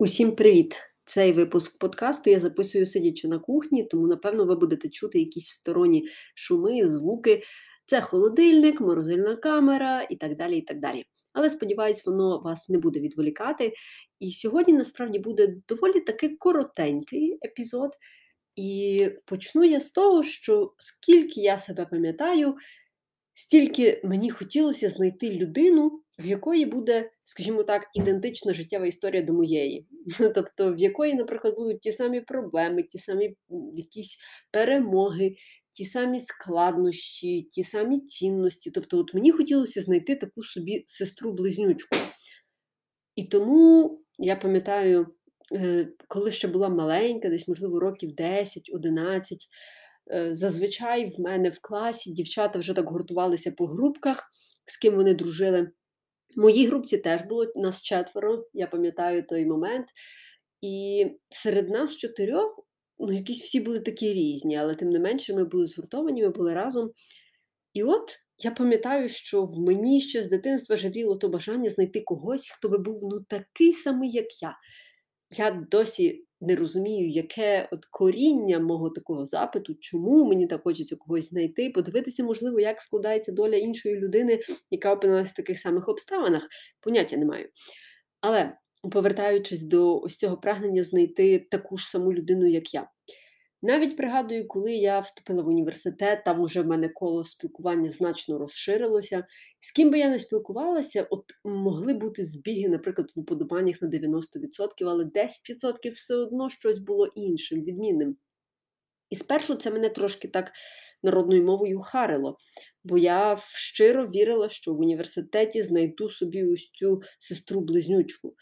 Усім привіт! Цей випуск подкасту я записую сидячи на кухні, тому, напевно, ви будете чути якісь сторонні шуми, звуки. Це холодильник, морозильна камера і так далі. і так далі. Але сподіваюсь, воно вас не буде відволікати. І сьогодні насправді буде доволі таки коротенький епізод. І почну я з того, що скільки я себе пам'ятаю, стільки мені хотілося знайти людину, в якої буде, скажімо так, ідентична життєва історія до моєї. Тобто, в якої, наприклад, будуть ті самі проблеми, ті самі якісь перемоги, ті самі складнощі, ті самі цінності. Тобто, от мені хотілося знайти таку собі сестру-близнючку. І тому я пам'ятаю, е, коли ще була маленька, десь, можливо, років 10-11. Е, зазвичай в мене в класі дівчата вже так гуртувалися по групках, з ким вони дружили. В моїй групці теж було нас четверо, я пам'ятаю той момент. І серед нас чотирьох, ну, якісь всі були такі різні, але тим не менше ми були згуртовані, ми були разом. І от я пам'ятаю, що в мені ще з дитинства жаріло то бажання знайти когось, хто би був ну, такий самий, як я. Я досі не розумію, яке от коріння мого такого запиту, чому мені так хочеться когось знайти, подивитися, можливо, як складається доля іншої людини, яка опинилася в таких самих обставинах. Поняття не маю. Але повертаючись до ось цього прагнення знайти таку ж саму людину, як я. Навіть пригадую, коли я вступила в університет, там вже в мене коло спілкування значно розширилося. З ким би я не спілкувалася, от могли бути збіги, наприклад, в уподобаннях на 90%, але 10% все одно щось було іншим, відмінним. І спершу це мене трошки так народною мовою харило, бо я щиро вірила, що в університеті знайду собі ось цю сестру-близнючку.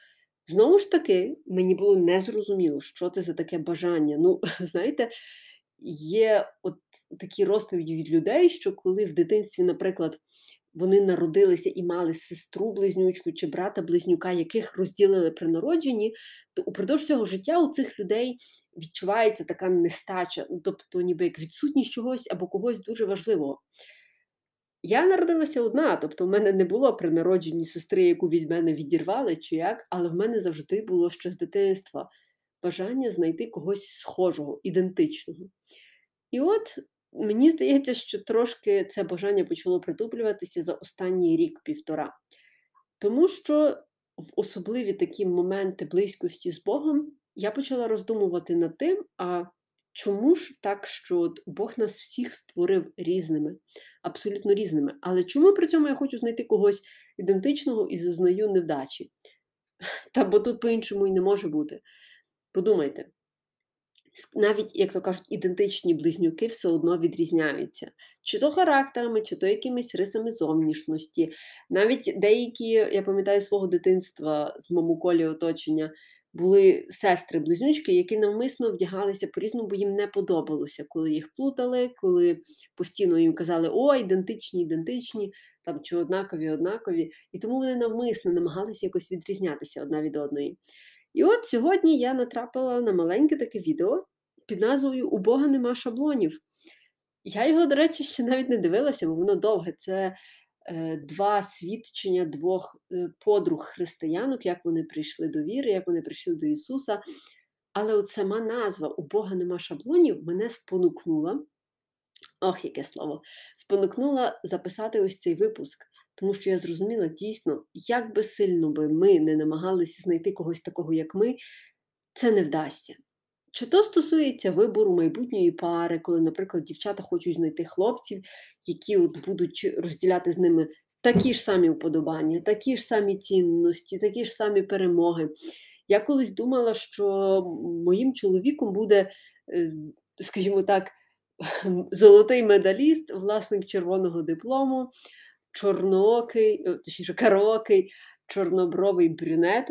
Знову ж таки, мені було незрозуміло, що це за таке бажання. Ну, знаєте, є от такі розповіді від людей, що коли в дитинстві, наприклад, вони народилися і мали сестру-близнючку чи брата-близнюка, яких розділили при народженні, то упродовж цього життя у цих людей відчувається така нестача, ну, тобто ніби як відсутність чогось або когось дуже важливого. Я народилася одна, тобто в мене не було при народженні сестри, яку від мене відірвали чи як, але в мене завжди було ще з дитинства бажання знайти когось схожого, ідентичного. І от мені здається, що трошки це бажання почало притуплюватися за останній рік-півтора. Тому що в особливі такі моменти близькості з Богом я почала роздумувати над тим, а чому ж так, що Бог нас всіх створив різними, абсолютно різними. Але чому при цьому я хочу знайти когось ідентичного і зазнаю невдачі? Та бо тут по-іншому і не може бути. Подумайте, навіть, як то кажуть, ідентичні близнюки все одно відрізняються. Чи то характерами, чи то якимись рисами зовнішності. Навіть деякі, я пам'ятаю свого дитинства в моєму колі оточення, були сестри-близнючки, які навмисно вдягалися по-різному, бо їм не подобалося, коли їх плутали, коли постійно їм казали, о, ідентичні, ідентичні, там чи однакові, однакові. І тому вони навмисно намагалися якось відрізнятися одна від одної. І от сьогодні я натрапила на маленьке таке відео під назвою У Бога нема шаблонів. Я його, до речі, ще навіть не дивилася, бо воно довге. Це два свідчення двох е, подруг християнок, як вони прийшли до віри, як вони прийшли до Ісуса. Але от сама назва У Бога нема шаблонів мене спонукнула. Ох, яке слово! Спонукнула записати ось цей випуск, тому що я зрозуміла дійсно, як би сильно би ми не намагалися знайти когось такого, як ми, це не вдасться. Чи то стосується вибору майбутньої пари, коли, наприклад, дівчата хочуть знайти хлопців, які от будуть розділяти з ними такі ж самі уподобання, такі ж самі цінності, такі ж самі перемоги. Я колись думала, що моїм чоловіком буде, е, скажімо так, золотий медаліст, власник червоного диплому, чорноокий, е, точніше, караокий, чорнобровий брюнет.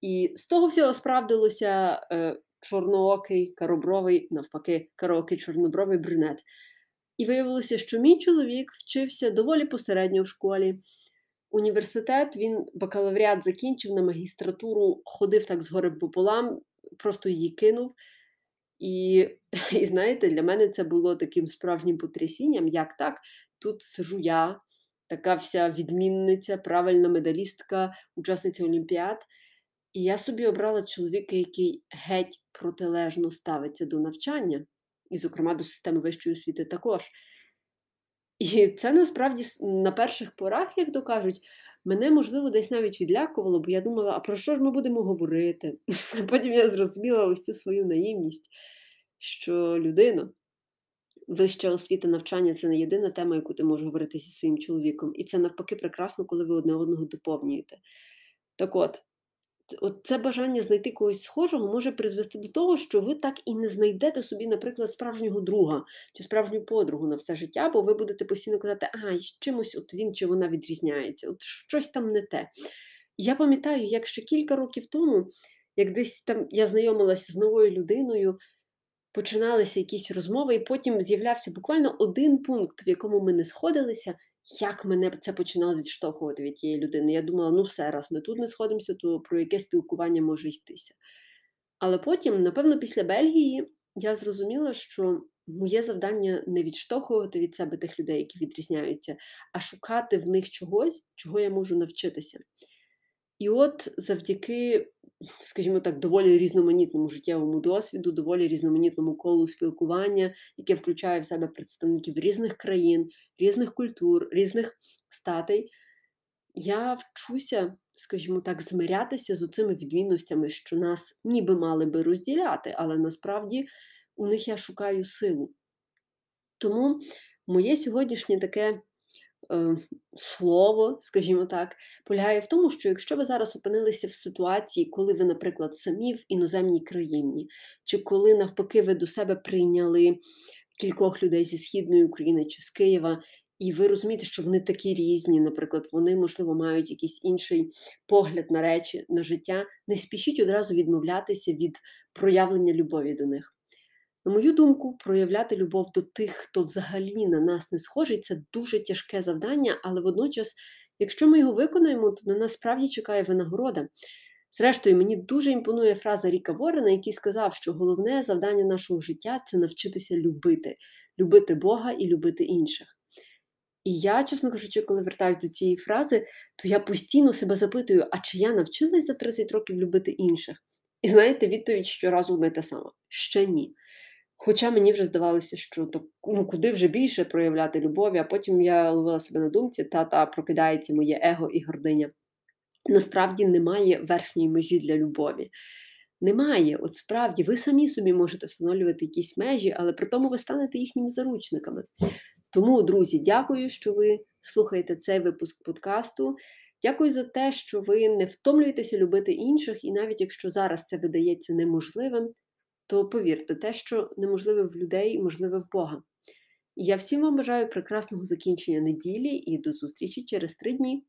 І з того всього справдилося. Чорноокий, каробровий, навпаки, кароокий чорнобровий брюнет. І виявилося, що мій чоловік вчився доволі посередньо в школі. Університет він бакалавріат закінчив на магістратуру, ходив так згори пополам, просто її кинув. І, і знаєте, для мене це було таким справжнім потрясінням, як так, тут сижу я, така вся відмінниця, правильна медалістка, учасниця Олімпіад. І я собі обрала чоловіка, який геть протилежно ставиться до навчання, і, зокрема, до системи вищої освіти також. І це насправді на перших порах, як то кажуть, мене, можливо, десь навіть відлякувало, бо я думала, а про що ж ми будемо говорити? А потім я зрозуміла ось цю свою наївність, що людина, вища освіта навчання це не єдина тема, яку ти можеш говорити зі своїм чоловіком. І це навпаки прекрасно, коли ви одне одного доповнюєте. Так от, от це бажання знайти когось схожого може призвести до того, що ви так і не знайдете собі, наприклад, справжнього друга чи справжню подругу на все життя, бо ви будете постійно казати, а з чимось от він чи вона відрізняється, от щось там не те. Я пам'ятаю, як ще кілька років тому, як десь там я знайомилася з новою людиною, починалися якісь розмови, і потім з'являвся буквально один пункт, в якому ми не сходилися, як мене це починало відштовхувати від тієї людини. Я думала, ну все, раз ми тут не сходимося, то про яке спілкування може йтися. Але потім, напевно, після Бельгії я зрозуміла, що моє завдання не відштовхувати від себе тих людей, які відрізняються, а шукати в них чогось, чого я можу навчитися. І от завдяки, скажімо так, доволі різноманітному життєвому досвіду, доволі різноманітному колу спілкування, яке включає в себе представників різних країн, різних культур, різних статей, я вчуся, скажімо так, змирятися з цими відмінностями, що нас ніби мали би розділяти, але насправді у них я шукаю силу. Тому моє сьогоднішнє таке слово, скажімо так, полягає в тому, що якщо ви зараз опинилися в ситуації, коли ви, наприклад, самі в іноземній країні, чи коли навпаки ви до себе прийняли кількох людей зі східної України чи з Києва. І ви розумієте, що вони такі різні, наприклад, вони, можливо, мають якийсь інший погляд на речі, на життя. Не спішіть одразу відмовлятися від проявлення любові до них. На мою думку, проявляти любов до тих, хто взагалі на нас не схожий, це дуже тяжке завдання, але водночас, якщо ми його виконуємо, то на нас справді чекає винагорода. Зрештою, мені дуже імпонує фраза Ріка Ворена, який сказав, що головне завдання нашого життя це навчитися любити, любити Бога і любити інших. І я, чесно кажучи, коли вертаюсь до цієї фрази, то я постійно себе запитую, а чи я навчилась за 30 років любити інших? І знаєте, відповідь щоразу не та сама. Ще ні. Хоча мені вже здавалося, що то, ну, куди вже більше проявляти любові, а потім я ловила себе на думці, та-та прокидається моє его і гординя. Насправді немає верхньої межі для любові. Немає, от справді, ви самі собі можете встановлювати якісь межі, але при тому ви станете їхніми заручниками. Тому, друзі, дякую, що ви слухаєте цей випуск подкасту. Дякую за те, що ви не втомлюєтеся любити інших, і навіть якщо зараз це видається неможливим, то повірте, те, що неможливе в людей, можливе в Бога. Я всім вам бажаю прекрасного закінчення неділі і до зустрічі через три дні.